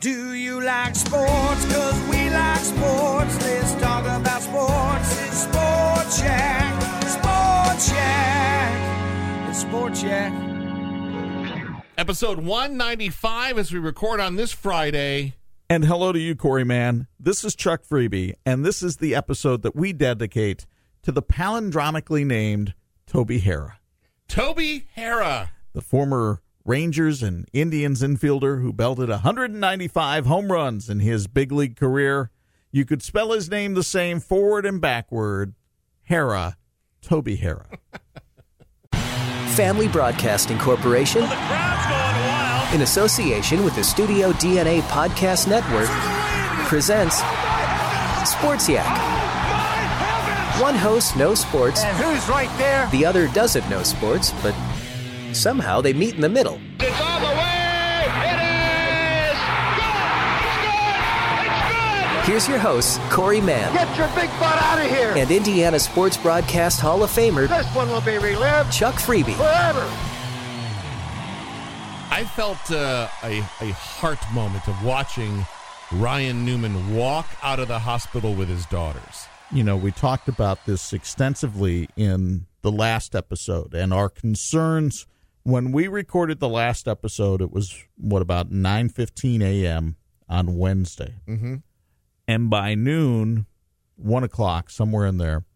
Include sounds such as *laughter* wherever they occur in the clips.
Do you like sports? Cause we like sports. Let's talk about sports. It's Sports Yak. Sports Yak. It's Sports Yak. Episode 195 as we record on this Friday. And hello to you, Corey Mann. This is Chuck Freeby, and this is the episode that we dedicate to the palindromically named Toby Harrah, Toby Harrah. the former Rangers and Indians infielder who belted 195 home runs in his big league career. You could spell his name the same forward and backward. Harrah, Toby Harrah. *laughs* Family Broadcasting Corporation, in association with the Studio DNA Podcast Network, presents Sports Yak. One host knows sports, And who's right there? the other doesn't know sports, but somehow they meet in the middle. It's on the way. It is. Good. It's good. It's good. Here's your hosts, Corey Mann Get your big butt out of here. and Indiana Sports Broadcast Hall of Famer This one will be relived Chuck Freeby. forever. I felt uh, a, a heart moment of watching Ryan Newman walk out of the hospital with his daughters. You know, we talked about this extensively in the last episode and our concerns when we recorded the last episode it was what about 9:15 a.m. on Wednesday. Mm-hmm. And by noon, 1 o'clock somewhere in there,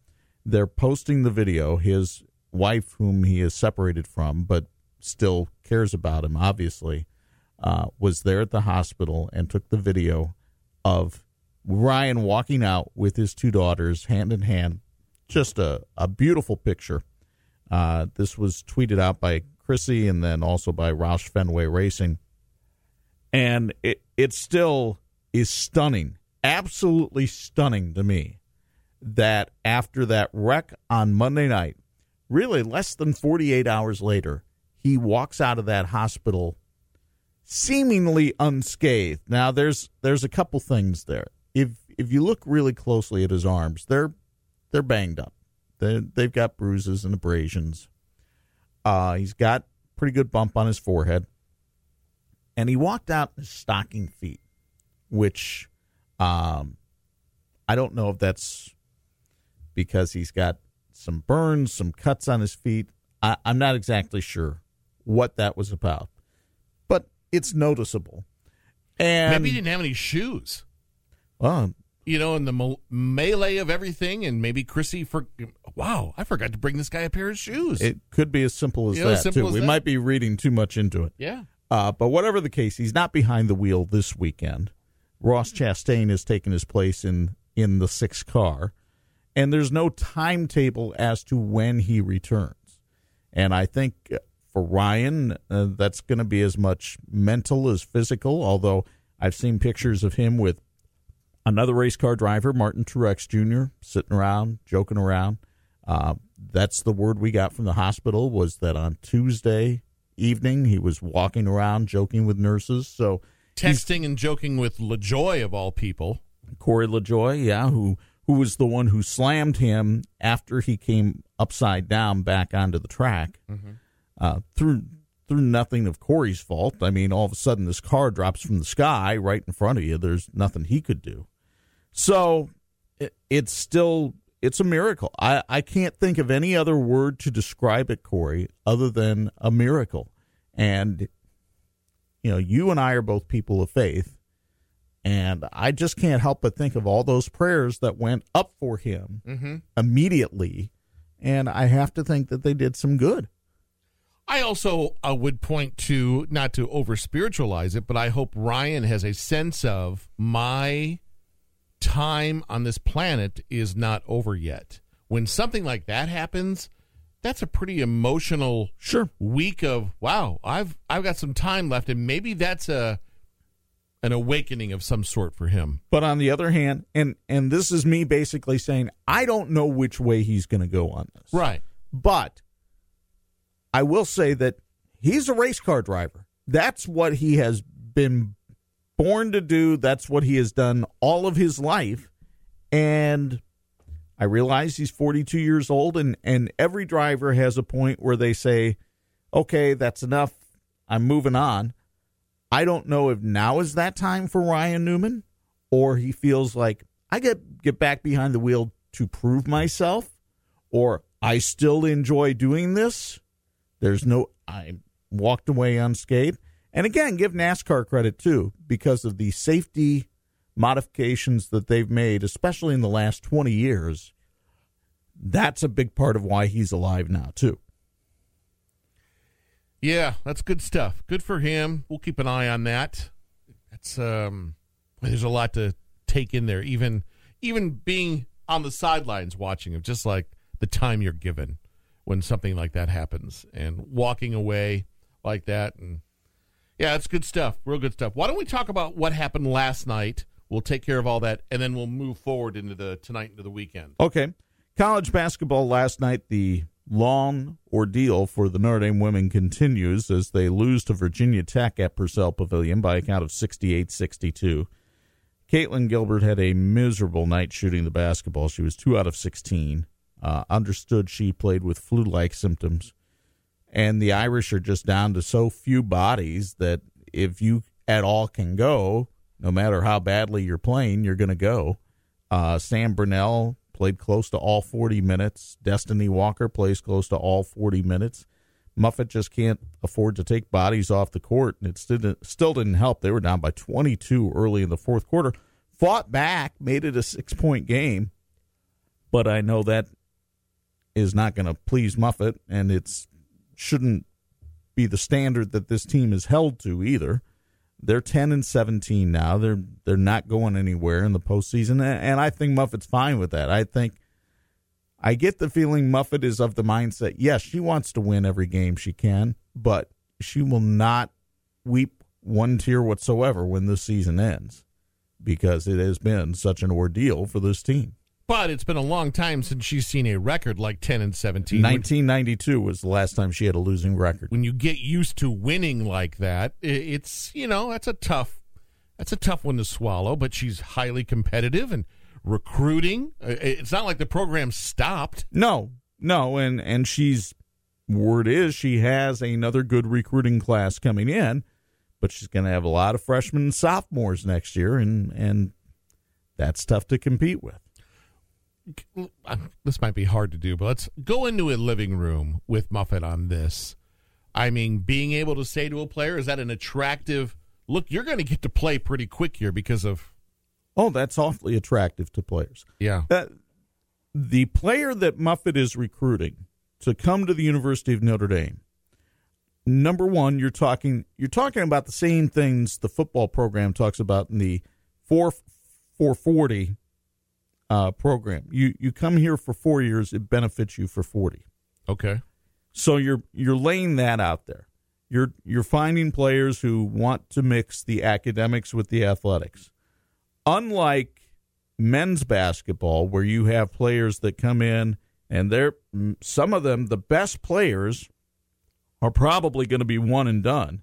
they're posting the video his wife whom he is separated from but still cares about him obviously uh, was there at the hospital and took the video of Ryan walking out with his two daughters hand in hand. Just a, a beautiful picture. Uh, this was tweeted out by Krissie and then also by Roush Fenway Racing. And it, it still is stunning, absolutely stunning to me that after that wreck on Monday night, really less than 48 hours later, he walks out of that hospital seemingly unscathed. Now there's there's a couple things there. If if you look really closely at his arms, they're they're banged up. They they've got bruises and abrasions. Uh, he's got pretty good bump on his forehead, and he walked out in his stocking feet, which um, I don't know if that's because he's got some burns, some cuts on his feet. I, I'm not exactly sure what that was about, but it's noticeable. And Maybe he didn't have any shoes. well, You know, in the me- melee of everything, and maybe Krissie for wow, I forgot to bring this guy a pair of shoes. it could be as simple as You know, that simple too. as we that. might be reading too much into it. yeah, Uh, but whatever the case, he's not behind the wheel this weekend. Ross Chastain has taken his place in in the sixth car, and there's no timetable as to when he returns. And I think uh, for Ryan, uh, that's going to be as much mental as physical. Although I've seen pictures of him with another race car driver, Martin Truex Jr., sitting around, joking around. Uh, that's the word we got from the hospital was that on Tuesday evening he was walking around, joking with nurses. So texting and joking with LaJoie of all people. Corey LaJoie, yeah, who who was the one who slammed him after he came upside down back onto the track uh, through through nothing of Corey's fault. I mean, all of a sudden this car drops from the sky right in front of you. There's nothing he could do. So it, it's still it's a miracle. I I can't think of any other word to describe it, Corey, other than a miracle. And you know, you and I are both people of faith. And I just can't help but think of all those prayers that went up for him immediately. And I have to think that they did some good. I also uh, would point to not to over spiritualize it, but I hope Ryan has a sense of my time on this planet is not over yet. When something like that happens, that's a pretty emotional Sure. week of wow. I've I've got some time left, and maybe that's a an awakening of some sort for him. But on the other hand, and and this is me basically saying I don't know which way he's going to go on this. Right. But I will say that he's a race car driver. That's what he has been born to do. That's what he has done all of his life. And I realize he's 42 years old, and, and every driver has a point where they say, okay, that's enough. I'm moving on. I don't know if now is that time for Ryan Newman or he feels like I get get back behind the wheel to prove myself or I still enjoy doing this. There's no I walked away unscathed. And again, give NASCAR credit too because of the safety modifications that they've made, especially in the last 20 years. That's a big part of why he's alive now too. Yeah, that's good stuff. Good for him. We'll keep an eye on that. That's um there's a lot to take in there even even being on the sidelines watching him just like the time you're given when something like that happens and walking away like that and yeah, it's good stuff. Real good stuff. Why don't we talk about what happened last night? We'll take care of all that and then we'll move forward into the tonight into the weekend. Okay. College basketball last night, the long ordeal for the Notre Dame women continues as they lose to Virginia Tech at Purcell Pavilion by a count of 68 62. Katlyn Gilbert had a miserable night shooting the basketball. She was two out of 16. Uh, understood she played with flu like symptoms. And the Irish are just down to so few bodies that if you at all can go, no matter how badly you're playing, you're going to go. Uh, Sam Brunelle played close to all 40 minutes. Destinee Walker plays close to all 40 minutes. Muffet just can't afford to take bodies off the court, and it didn't, still didn't help. They were down by 22 early in the fourth quarter. Fought back, made it a six point game, but I know that is not going to please Muffet, and it's shouldn't be the standard that this team is held to either. They're 10 and 17 now. They're they're not going anywhere in the postseason, and I think Muffet's fine with that. I think I get the feeling Muffet is of the mindset. Yes, she wants to win every game she can, but she will not weep one tear whatsoever when this season ends because it has been such an ordeal for this team. But it's been a long time since she's seen a record like 10 and 17. 1992 was the last time she had a losing record. When you get used to winning like that, it's, you know, that's a tough that's a tough one to swallow, but she's highly competitive and recruiting. It's not like the program stopped. No. No, and and she's word is she has another good recruiting class coming in, but she's going to have a lot of freshmen and sophomores next year and and that's tough to compete with this might be hard to do, but let's go into a living room with Muffet on this. I mean, being able to say to a player, is that an attractive look? You're going to get to play pretty quick here because of. Oh, that's awfully attractive to players. Yeah. Uh, the player that Muffet is recruiting to come to the University of Notre Dame. Number one, you're talking you're talking about the same things the football program talks about in the four four forty uh, program. You you come here for four years, it benefits you for forty. Okay. So you're you're laying that out there. You're you're finding players who want to mix the academics with the athletics. Unlike men's basketball, where you have players that come in and they're some of them the best players are probably going to be one and done.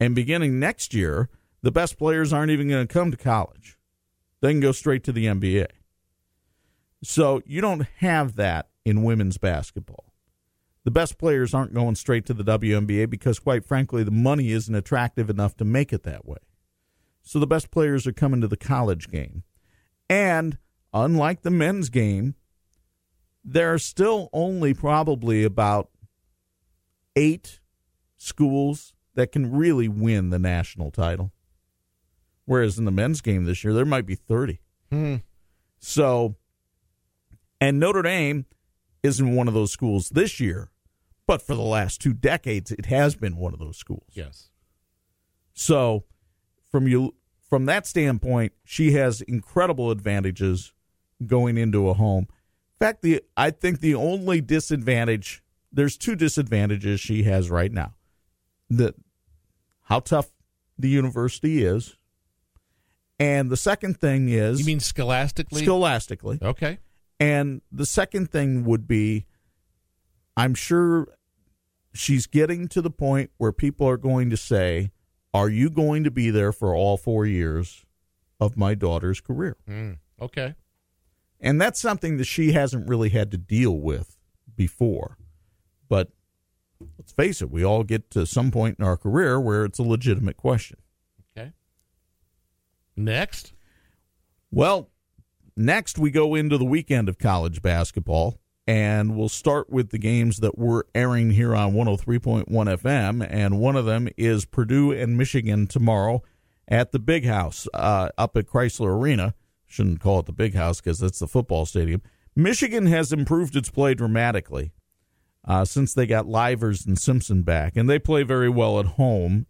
And beginning next year, the best players aren't even going to come to college. They can go straight to the NBA. So you don't have that in women's basketball. The best players aren't going straight to the WNBA because, quite frankly, the money isn't attractive enough to make it that way. So the best players are coming to the college game. And unlike the men's game, there are still only probably about eight schools that can really win the national title. Whereas in the men's game this year, there might be 30. Hmm. So and Notre Dame isn't one of those schools this year, but for the last two decades, it has been one of those schools. Yes. So, from you from that standpoint, she has incredible advantages going into a home. In fact, the I think the only disadvantage there's two disadvantages she has right now. The how tough the university is, And the second thing is You mean scholastically? scholastically. okay. And the second thing would be I'm sure she's getting to the point where people are going to say, Are you going to be there for all four years of my daughter's career? Mm, okay. And that's something that she hasn't really had to deal with before. But let's face it, we all get to some point in our career where it's a legitimate question. Okay. Next. Well, next we go into the weekend of college basketball, and we'll start with the games that we're airing here on 103.1 FM. And one of them is Purdue and Michigan tomorrow at the Big House uh, up at Crisler Arena. Shouldn't call it the Big House because that's the football stadium. Michigan has improved its play dramatically uh, since they got Livers and Simpson back, and they play very well at home.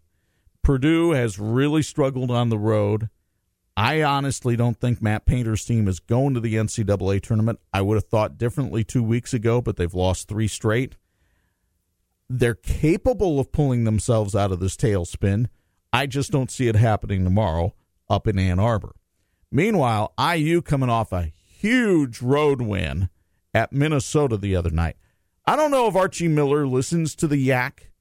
Purdue has really struggled on the road. I honestly don't think Matt Painter's team is going to the NCAA tournament. I would have thought differently two weeks ago, but they've lost three straight. They're capable of pulling themselves out of this tailspin. I just don't see it happening tomorrow up in Ann Arbor. Meanwhile, IU coming off a huge road win at Minnesota the other night. I don't know if Archie Miller listens to the Yak,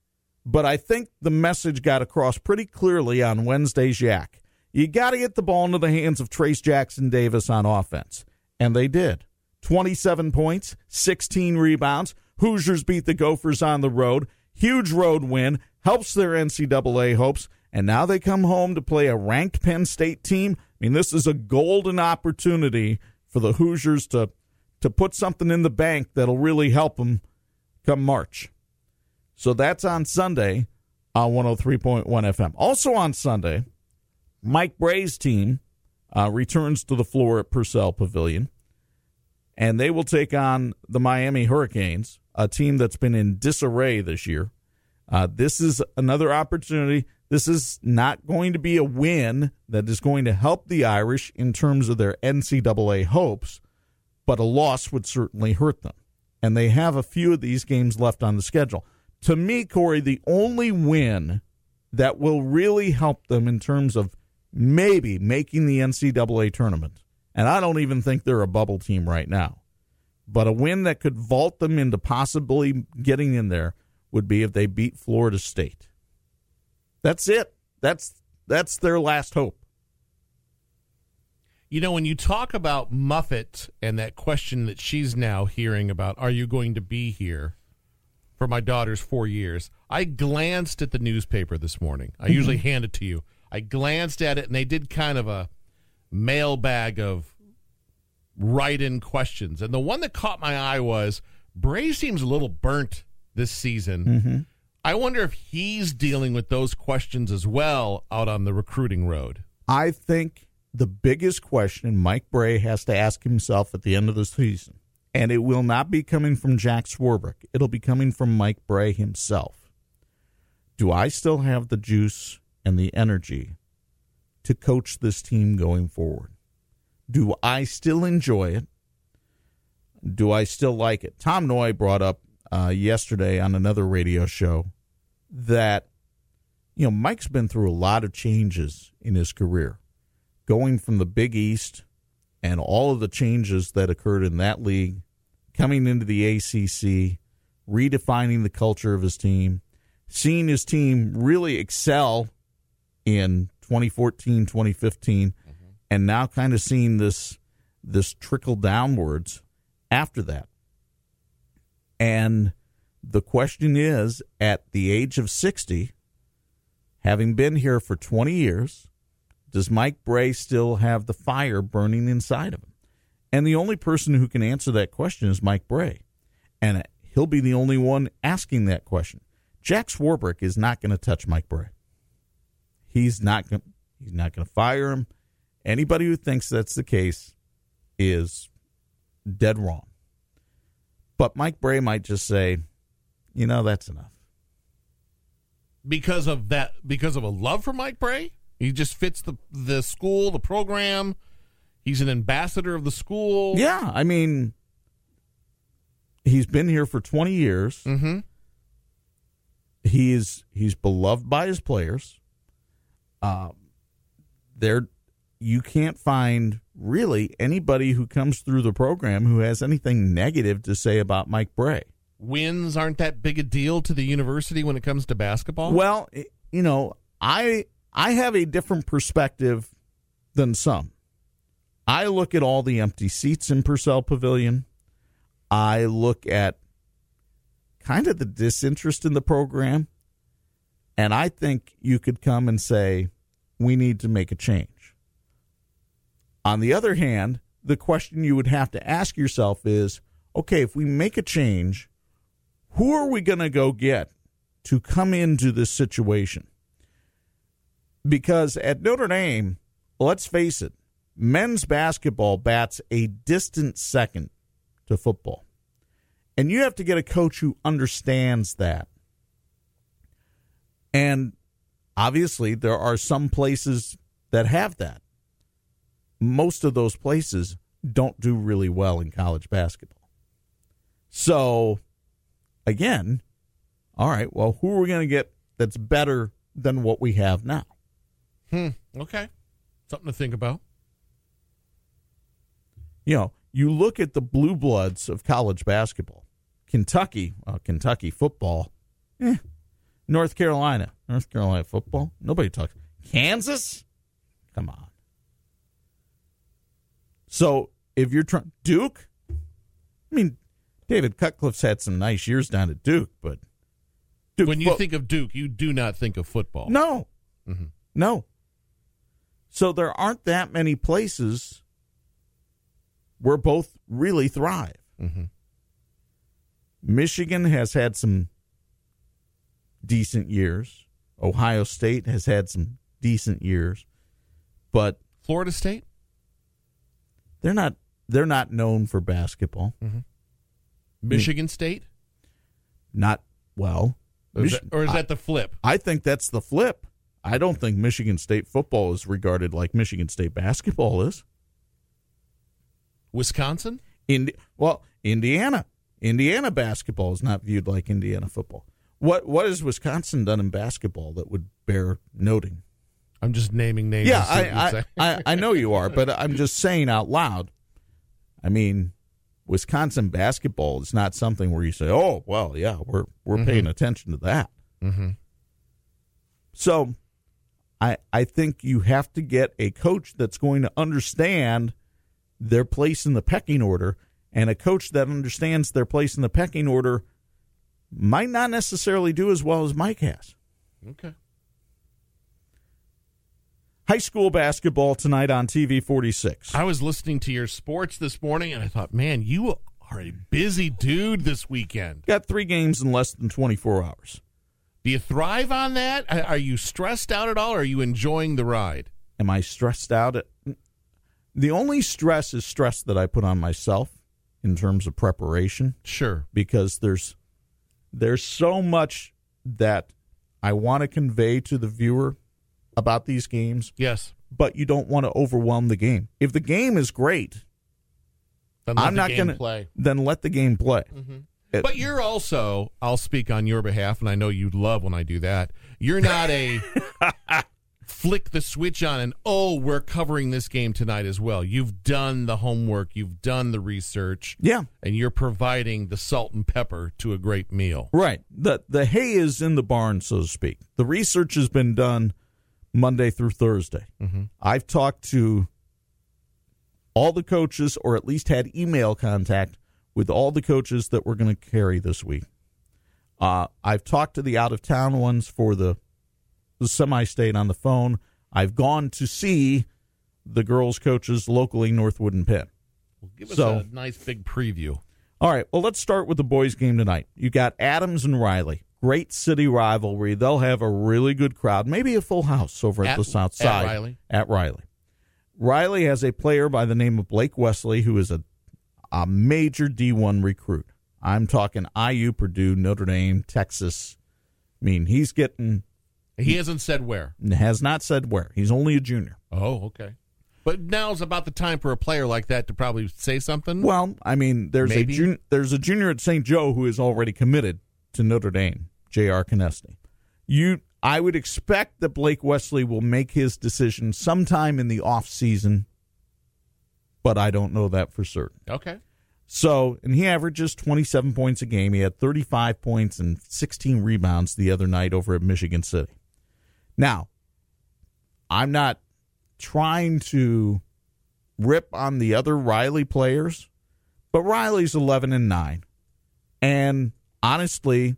but I think the message got across pretty clearly on Wednesday's Yak. You got to get the ball into the hands of Trayce Jackson-Davis on offense. And they did. 27 points, 16 rebounds. Hoosiers beat the Gophers on the road. Huge road win, helps their NCAA hopes. And now they come home to play a ranked Penn State team. I mean, this is a golden opportunity for the Hoosiers to, to put something in the bank that'll really help them come March. So that's on Sunday on 103.1 FM. Also on Sunday, Mike Brey's team uh, returns to the floor at Purcell Pavilion, and they will take on the Miami Hurricanes, a team that's been in disarray this year. Uh, this is another opportunity. This is not going to be a win that is going to help the Irish in terms of their NCAA hopes, but a loss would certainly hurt them. And they have a few of these games left on the schedule. To me, Corey, the only win that will really help them in terms of maybe making the NCAA tournament, and I don't even think they're a bubble team right now, but a win that could vault them into possibly getting in there would be if they beat Florida State. That's it. That's that's their last hope. You know, when you talk about Muffet and that question that she's now hearing about, are you going to be here for my daughter's four years? I glanced at the newspaper this morning. I usually mm-hmm. hand it to you. I glanced at it, and they did kind of a mailbag of write in questions. And the one that caught my eye was Brey seems a little burnt this season. Mm-hmm. I wonder if he's dealing with those questions as well out on the recruiting road. I think the biggest question Mike Brey has to ask himself at the end of the season, and it will not be coming from Jack Swarbrick, it'll be coming from Mike Brey himself. Do I still have the juice and the energy to coach this team going forward? Do I still enjoy it? Do I still like it? Tom Noie brought up uh, yesterday on another radio show that you know Mike's been through a lot of changes in his career, going from the Big East and all of the changes that occurred in that league, coming into the ACC, redefining the culture of his team, seeing his team really excel in 2014, 2015, mm-hmm. and now kind of seeing this this trickle downwards after that. And the question is at the age of 60, having been here for 20 years, does Mike Brey still have the fire burning inside of him? And the only person who can answer that question is Mike Brey. And he'll be the only one asking that question. Jack Swarbrick is not going to touch Mike Brey. He's not going he's not going to fire him. Anybody who thinks that's the case is dead wrong. But Mike Brey might just say, you know, that's enough. because of that because of a love for Mike Brey. He just fits the the school, the program. He's an ambassador of the school. Yeah, I mean, he's been here for 20 years. Mm-hmm. He's he's beloved by his players. Uh, they're you can't find really anybody who comes through the program who has anything negative to say about Mike Brey. Wins aren't that big a deal to the university when it comes to basketball. Well, you know, I I have a different perspective than some. I look at all the empty seats in Purcell Pavilion. I look at kind of the disinterest in the program. And I think you could come and say, we need to make a change. On the other hand, the question you would have to ask yourself is okay, if we make a change, who are we going to go get to come into this situation? Because at Notre Dame, let's face it, men's basketball bats a distant second to football. And you have to get a coach who understands that. And obviously, there are some places that have that. Most of those places don't do really well in college basketball. So, again, all right, well, who are we going to get that's better than what we have now? Hmm. Okay. Something to think about. You know, you look at the blue bloods of college basketball. Kentucky, well, Kentucky football, eh. North Carolina, North Carolina football. Nobody talks. Kansas, come on. So if you're trying Duke, I mean, David Cutcliffe's had some nice years down at Duke, but Duke when you fo- think of Duke, you do not think of football. no, Mhm. no. So there aren't that many places where both really thrive. Mhm. Michigan has had some decent years. Ohio State has had some decent years, but Florida State. they're not they're not known for basketball. Mm-hmm. Michigan State. Not well. Or is, that, or is that the flip? I think that's the flip. I don't think Michigan State football is regarded like Michigan State basketball is. Wisconsin. Indi- well, Indiana. Indiana basketball is not viewed like Indiana football. What what has Wisconsin done in basketball that would bear noting? I'm just naming names. Yeah, to see what you I. I, I I know you are, but I'm just saying out loud. I mean, Wisconsin basketball is not something where you say, "Oh, well, yeah, we're we're paying attention to that." Mhm. So, I I think you have to get a coach that's going to understand their place in the pecking order, and a coach that understands their place in the pecking order might not necessarily do as well as Mike has. Okay. High school basketball tonight on TV 46. I was listening to your sports this morning, and I thought, man, you are a busy dude this weekend. Got three games in less than 24 hours. Do you thrive on that? Are you stressed out at all, or are you enjoying the ride? Am I stressed out? At, the only stress is stress that I put on myself in terms of preparation Sure. because there's there's so much that I want to convey to the viewer about these games, Yes. but you don't want to overwhelm the game. If the game is great, Then let I'm the not going to play. Mm-hmm. then let the game play. It- But you're also, I'll speak on your behalf, and I know you love when I do that. You're not a *laughs* flick the switch on and, oh, we're covering this game tonight as well. You've done the homework, you've done the research, yeah, and you're providing the salt and pepper to a great meal. Right. The the hay is in the barn, so to speak. The research has been done Monday through Thursday. I've talked to all the coaches, or at least had email contact with all the coaches that we're going to carry this week. Uh, I've talked to the out of town ones for the semi state on the phone. I've gone to see the girls' coaches locally, Northwood and Penn. Give us So- a nice big preview. All right. Well, let's start with the boys' game tonight. You got Adams and Riley. Great city rivalry. They'll have a really good crowd, maybe a full house over at, At- the south at side. Riley? At Riley. Riley has a player by the name of Blake Wesley, who is a, a major D1 recruit. I'm talking IU, Purdue, Notre Dame, Texas. I mean, he's getting, He hasn't said where. has not said where. He's only a junior. Oh, okay. But now's about the time for a player like that to probably say something. Well, I mean, there's Maybe. a jun- there's a junior at St. Joe who is already committed to Notre Dame, J.R. Konieczny. You, I would expect that Blake Wesley will make his decision sometime in the off season, but I don't know that for certain. Okay. So, and he averages 27 points a game. He had 35 points and 16 rebounds the other night over at Michigan City. Now, I'm not trying to rip on the other Riley players, but Riley's 11 and 9. And honestly,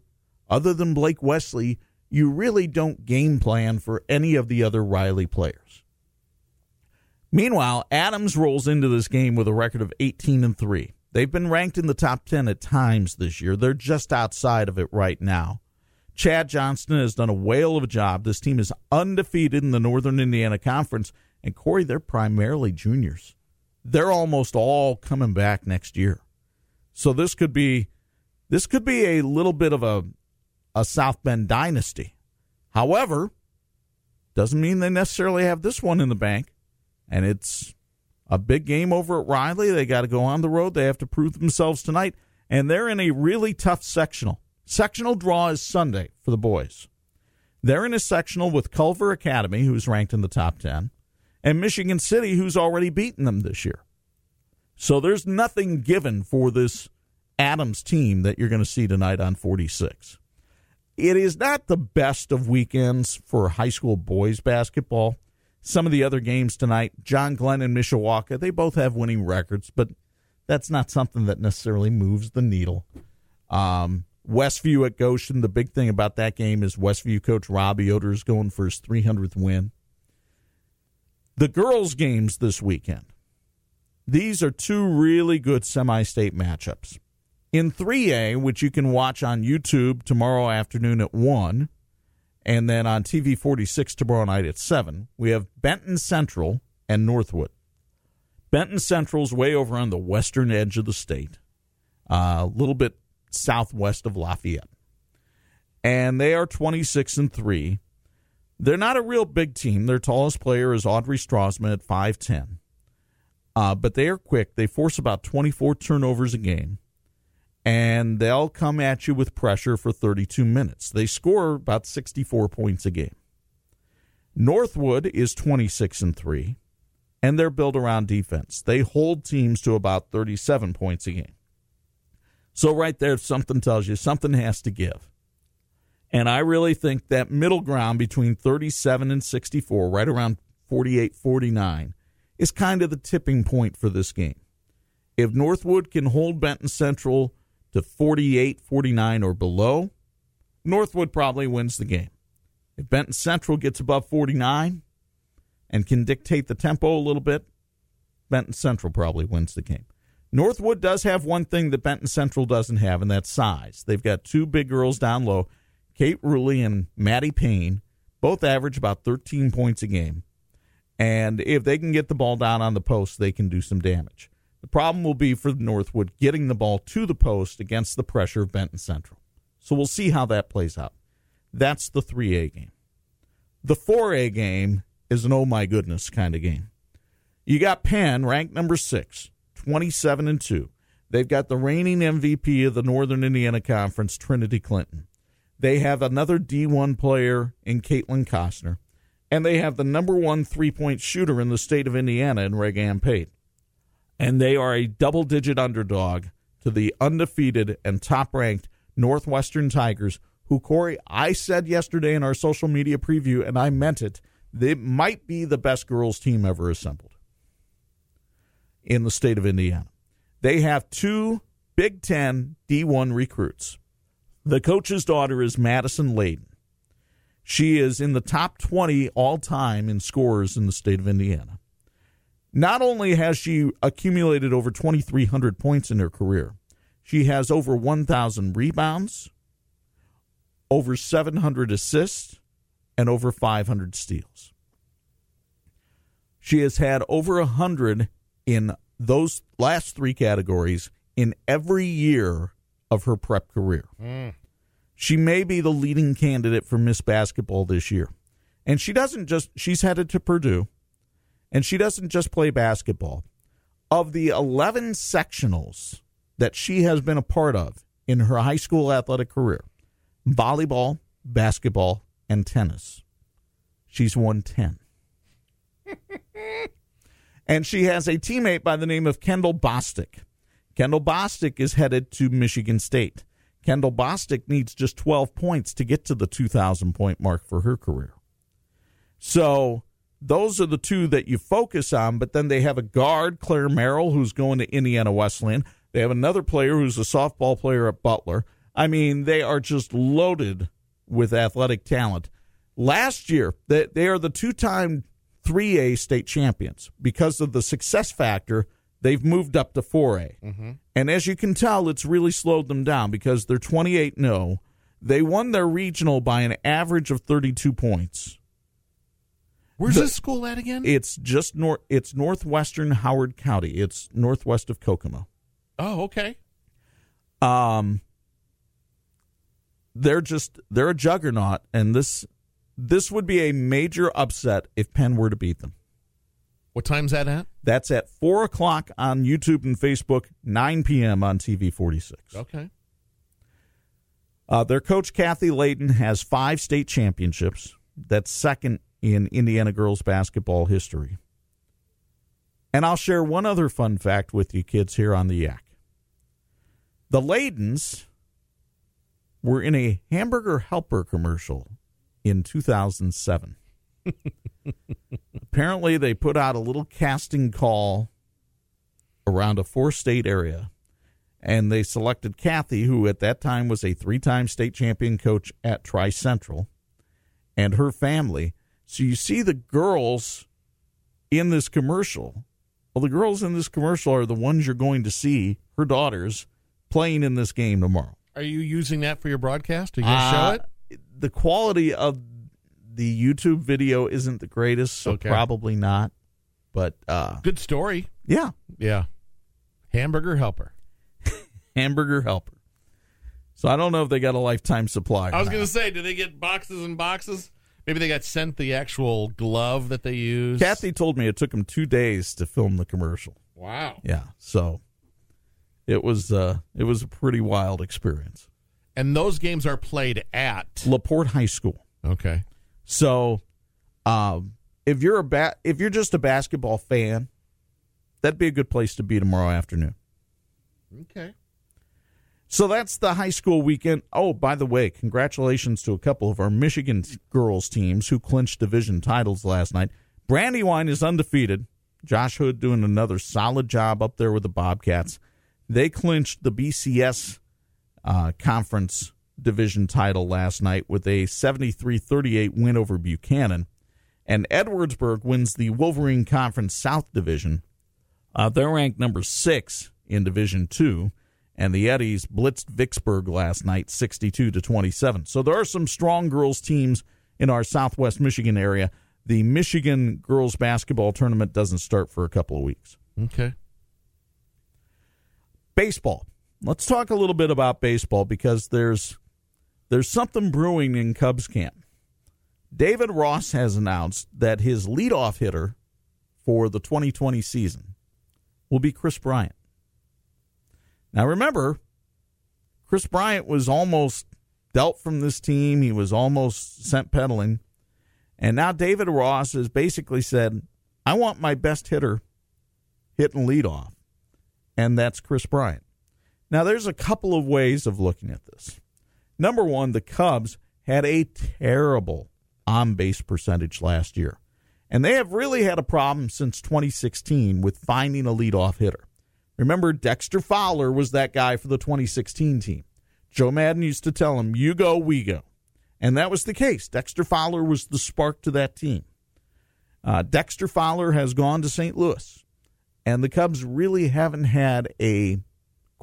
other than Blake Wesley, you really don't game plan for any of the other Riley players. Meanwhile, Adams rolls into this game with a record of 18 and 3. They've been ranked in the top 10 at times this year. They're just outside of it right now. Chad Johnston has done a whale of a job. This team is undefeated in the Northern Indiana Conference. And Corey, they're primarily juniors. They're almost all coming back next year. So this could be this could be a little bit of a a South Bend dynasty. However, doesn't mean they necessarily have this one in the bank. And it's a big game over at Riley. They got to go on the road. They have to prove themselves tonight. And they're in a really tough sectional. Sectional draw is Sunday for the boys. They're in a sectional with Culver Academy, who's ranked in the top 10, and Michigan City, who's already beaten them this year. So there's nothing given for this Adams team that you're going to see tonight on 46. It is not the best of weekends for high school boys basketball. Some of the other games tonight, John Glenn and Mishawaka, they both have winning records, but that's not something that necessarily moves the needle. Um, Westview at Goshen, the big thing about that game is Westview coach Robbie Yoder is going for his 300th win. The girls' games this weekend. These are two really good semi state matchups. In 3A, which you can watch on YouTube tomorrow afternoon at 1, and then on TV 46 tomorrow night at 7, we have Benton Central and Northwood. Benton Central's way over on the western edge of the state, uh, a little bit southwest of Lafayette. And they are 26 and 3. They're not a real big team. Their tallest player is Audrey Strausman at 5'10. Uh, but they are quick. They force about 24 turnovers a game and they'll come at you with pressure for 32 minutes. They score about 64 points a game. Northwood is 26 and 3 and they're built around defense. They hold teams to about 37 points a game. So right there something tells you something has to give. And I really think that middle ground between 37 and 64, right around 48 49 is kind of the tipping point for this game. If Northwood can hold Benton Central to 48 49 or below, Northwood probably wins the game. If Benton Central gets above 49 and can dictate the tempo a little bit, Benton Central probably wins the game. Northwood does have one thing that Benton Central doesn't have, and that's size. They've got two big girls down low, Kate Ruley and Maddie Payne, both average about 13 points a game. And if they can get the ball down on the post, they can do some damage. The problem will be for Northwood getting the ball to the post against the pressure of Benton Central. So we'll see how that plays out. That's the 3A game. The 4A game is an oh my goodness kind of game. You got Penn, ranked number six, 27 and 2. They've got the reigning MVP of the Northern Indiana Conference, Trinity Clinton. They have another D1 player in Caitlin Costner. And they have the number one three point shooter in the state of Indiana in Regan Pate and they are a double digit underdog to the undefeated and top ranked Northwestern Tigers, who, Corey, I said yesterday in our social media preview, and I meant it, they might be the best girls team ever assembled in the state of Indiana. They have two Big Ten D1 recruits. The coach's daughter is Madison Layden. She is in the top 20 all time in scores in the state of Indiana. Not only has she accumulated over 2,300 points in her career, she has over 1,000 rebounds, over 700 assists, and over 500 steals. She has had over 100 in those last three categories in every year of her prep career. Mm. She may be the leading candidate for Miss Basketball this year. And she doesn't just, she's headed to Purdue. And she doesn't just play basketball. Of the 11 sectionals that she has been a part of in her high school athletic career volleyball, basketball, and tennis. She's won 10. *laughs* and she has a teammate by the name of Kendall Bostic. Kendall Bostic is headed to Michigan State. Kendall Bostic needs just 12 points to get to the 2,000 point mark for her career. So those are the two that you focus on, but then they have a guard, Claire Merrill, who's going to Indiana Wesleyan. They have another player who's a softball player at Butler. I mean, they are just loaded with athletic talent. Last year, they, they are the two time 3A state champions. Because of the success factor, they've moved up to 4A. And as you can tell, it's really slowed them down because they're 28 0. They won their regional by an average of 32 points. Where's The- this school at again? It's just north. It's northwestern Howard County. It's northwest of Kokomo. oh, okay. Um, they're just they're a juggernaut, and this this would be a major upset if Penn were to beat them. What time's that at? That's at four o'clock on YouTube and Facebook, nine p.m. on TV forty six. Okay. Uh, their coach Kathy Layden has five state championships. That's second in Indiana girls basketball history. And I'll share one other fun fact with you kids here on the Yak. The Laydens were in a hamburger helper commercial in 2007. Apparently, they put out a little casting call around a four state area and they selected Kathy, who at that time was a three time state champion coach at Tri Central, and her family. So you see the girls in this commercial. Well, the girls in this commercial are the ones you're going to see, her daughters, playing in this game tomorrow. Are you using that for your broadcast? Are you going to Uh, show it? The quality of the YouTube video isn't the greatest, so Okay. probably not. But uh, Good story. yeah, Yeah. Hamburger helper. *laughs* hamburger helper. So I don't know if they got a lifetime supply. I was going to say, do they get boxes and boxes? Maybe they got sent the actual glove that they use. Kathy told me it took them two days to film the commercial. Wow. Yeah, so it was uh, it was a pretty wild experience. And those games are played at. Laporte High School. Okay. So, um, if you're a ba- if you're just a basketball fan, that'd be a good place to be tomorrow afternoon. Okay. So that's the high school weekend. Oh, by the way, congratulations to a couple of our Michigan girls teams who clinched division titles last night. Brandywine is undefeated. Josh Hood doing another solid job up there with the Bobcats. They clinched the BCS uh, conference division title last night with a 73-38 win over Buchanan. And Edwardsburg wins the Wolverine Conference South Division. Uh, they're ranked number six in Division Two, and the Eddies blitzed Vicksburg last night, sixty-two to twenty-seven. So there are some strong girls teams in our Southwest Michigan area. The Michigan girls basketball tournament doesn't start for a couple of weeks. Okay. Baseball. Let's talk a little bit about baseball because there's there's something brewing in Cubs camp. David Ross has announced that his leadoff hitter for the 2020 season will be Kris Bryant. Now remember, Kris Bryant was almost dealt from this team. He was almost sent peddling. And now David Ross has basically said, I want my best hitter hitting leadoff, and that's Kris Bryant. Now, there's a couple of ways of looking at this. Number one, the Cubs had a terrible on base percentage last year. And they have really had a problem since 2016 with finding a leadoff hitter. Remember, Dexter Fowler was that guy for the 2016 team. Joe Maddon used to tell him, You go, we go. And that was the case. Dexter Fowler was the spark to that team. Uh, Dexter Fowler has gone to St. Louis, and the Cubs really haven't had a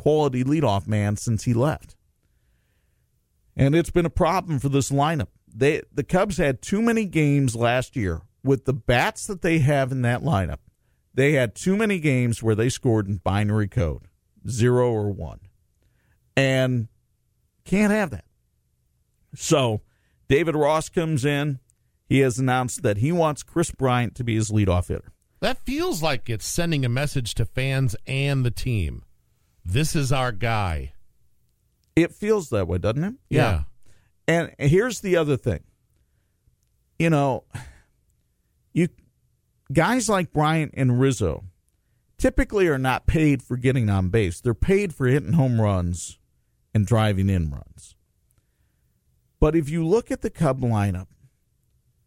quality leadoff man since he left. And it's been a problem for this lineup. They the Cubs had too many games last year with the bats that they have in that lineup. They had too many games where they scored in binary code, zero or one. And can't have that. So David Ross comes in. He has announced that he wants Kris Bryant to be his leadoff hitter. That feels like it's sending a message to fans and the team. This is our guy. It feels that way, doesn't it? Yeah. And here's the other thing you know, you guys like Bryant and Rizzo typically are not paid for getting on base. They're paid for hitting home runs and driving in runs. But if you look at the Cub lineup,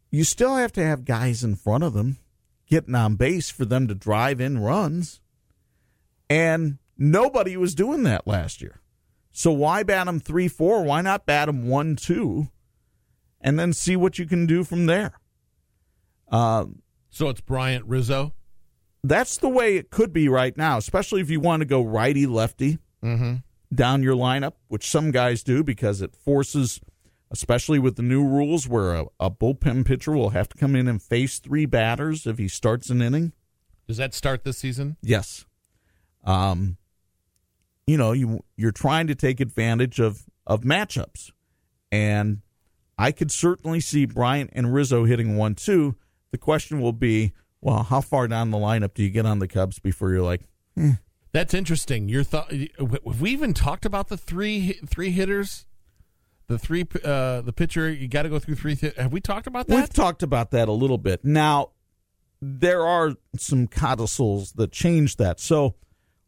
you still have to have guys in front of them getting on base for them to drive in runs. And nobody was doing that last year. So why bat them 3 4? Why not bat them 1 2 and then see what you can do from there? Uh, So it's Bryant Rizzo. that's the way it could be right now, especially if you want to go righty lefty down your lineup, which some guys do because it forces, especially with the new rules where a, a bullpen pitcher will have to come in and face three batters if he starts an inning. Does that start this season? Yes. Um, you know, you you're trying to take advantage of of matchups, and I could certainly see Bryant and Rizzo hitting one two. The question will be, well, how far down the lineup do you get on the Cubs before you're like, That's interesting. Your thought? Have we even talked about the three three hitters? The three, uh, the pitcher. You got to go through three. Th- have we talked about that? We've talked about that a little bit. Now, there are some codicils that change that. So,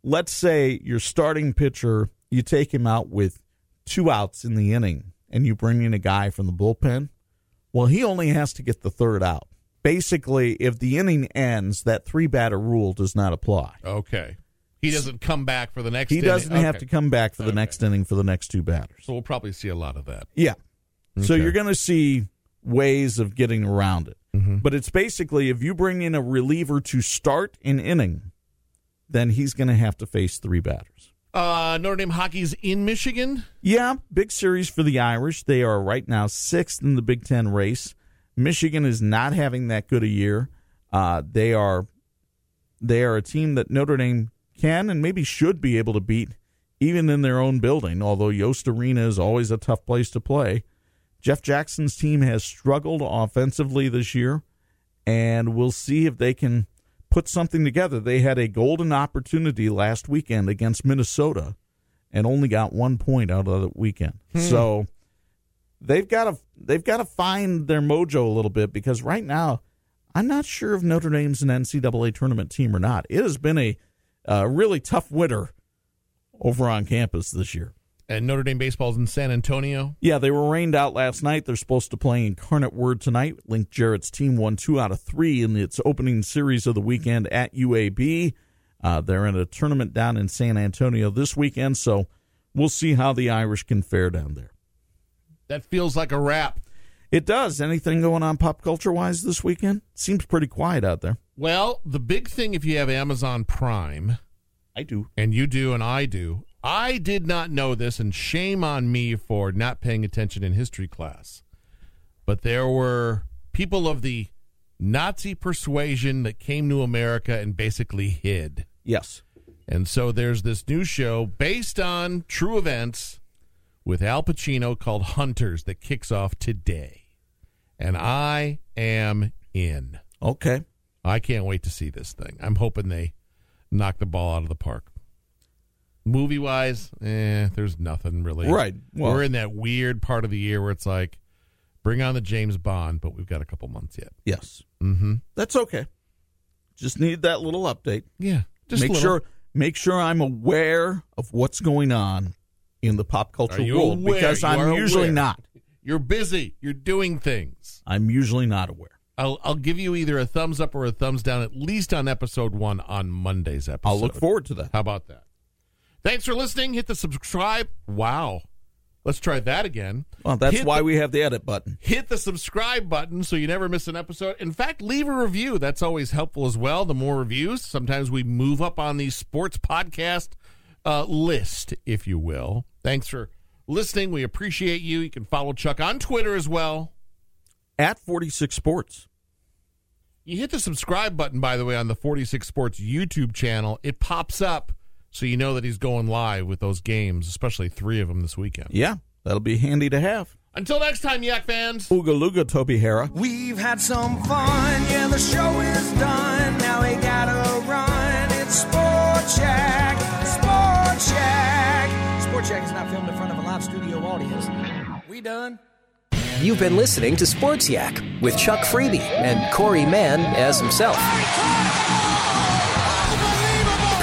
let's say your starting pitcher, you take him out with two outs in the inning and you bring in a guy from the bullpen. Well, he only has to get the third out. Basically, if the inning ends, that three batter rule does not apply. okay. He doesn't come back for the next. He inning. doesn't have to come back for the Okay. next inning for the next two batters. So we'll probably see a lot of that. Yeah. So you're going to see ways of getting around it. Mm-hmm. But it's basically if you bring in a reliever to start an inning, then he's going to have to face three batters. Uh, Notre Dame hockey's in Michigan. Yeah, big series for the Irish. They are right now sixth in the Big Ten race. Michigan is not having that good a year. Uh, they are they are a team that Notre Dame can and maybe should be able to beat, even in their own building. Although Yost Arena is always a tough place to play. Jeff Jackson's team has struggled offensively this year, and we'll see if they can put something together. They had a golden opportunity last weekend against Minnesota and only got one point out of the weekend. So they've got to they've got to find their mojo a little bit because right now I'm not sure if Notre Dame's an NCAA tournament team or not. It has been a uh, really tough winter over on campus this year. And Notre Dame baseball's in San Antonio. Yeah, they were rained out last night. They're supposed to play Incarnate Word tonight. Link Jarrett's team won two out of three in its opening series of the weekend at UAB. Uh, they're in a tournament down in San Antonio this weekend, so we'll see how the Irish can fare down there. That feels like a wrap. It does. Anything going on pop culture wise this weekend? Seems pretty quiet out there. Well, the big thing if you have Amazon Prime, I do. and you do, and I do, I did not know this, and shame on me for not paying attention in history class. But there were people of the Nazi persuasion that came to America and basically hid. Yes. And so there's this new show based on true events with Al Pacino called Hunters that kicks off today. And I am in. Okay. I can't wait to see this thing. I'm hoping they knock the ball out of the park. Movie wise, eh, there's nothing really. Right. Well- We're in that weird part of the year where it's like, bring on the James Bond, but we've got a couple months yet. Yes. Mm-hmm. That's okay. Just need that little update. Yeah. Just make a sure make sure I'm aware of what's going on in the pop culture world aware? because You I'm usually aware. not. You're busy. You're doing things. I'm usually not aware. I'll I'll give you either a thumbs up or a thumbs down at least on episode one on Monday's episode. I'll look forward to that. How about that? Thanks for listening. Hit the subscribe. Wow. Let's try that again. Well, that's Hit why the- we have the edit button. hit the subscribe button so you never miss an episode. In fact, leave a review. That's always helpful as well. The more reviews, sometimes we move up on the sports podcast uh, list, if you will. Thanks for listening. We appreciate you. You can follow Chuck on Twitter as well. At 46 Sports. You hit the subscribe button, by the way, on the 46 Sports YouTube channel. It pops up so you know that he's going live with those games, especially three of them this weekend. Yeah, that'll be handy to have. Until next time, Yak fans. Ooga Luga, Toby Hara. We've had some fun, yeah, the show is done. Now we gotta run. It's Sports Yak, Sports Yak. Sports Yak is not filmed in front of a live studio audience. We done. You've been listening to Sports Yak with Chuck Freeby and Corey Mann as himself.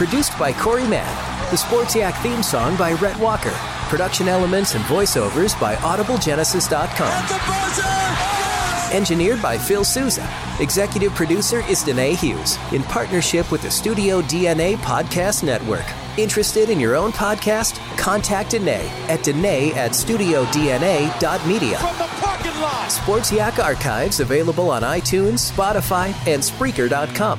Produced by Corey Mann. The Sports Yak theme song by Rhett Walker. Production elements and voiceovers by AudibleGenesis.com. Engineered by Phil Souza. Executive producer is Danae Hughes in partnership with the Studio DNA Podcast Network. Interested in your own podcast? Contact Danae at Danae at studiodna.media. From the parking lot. Sports Yak Archives available on iTunes, Spotify, and Spreaker.com.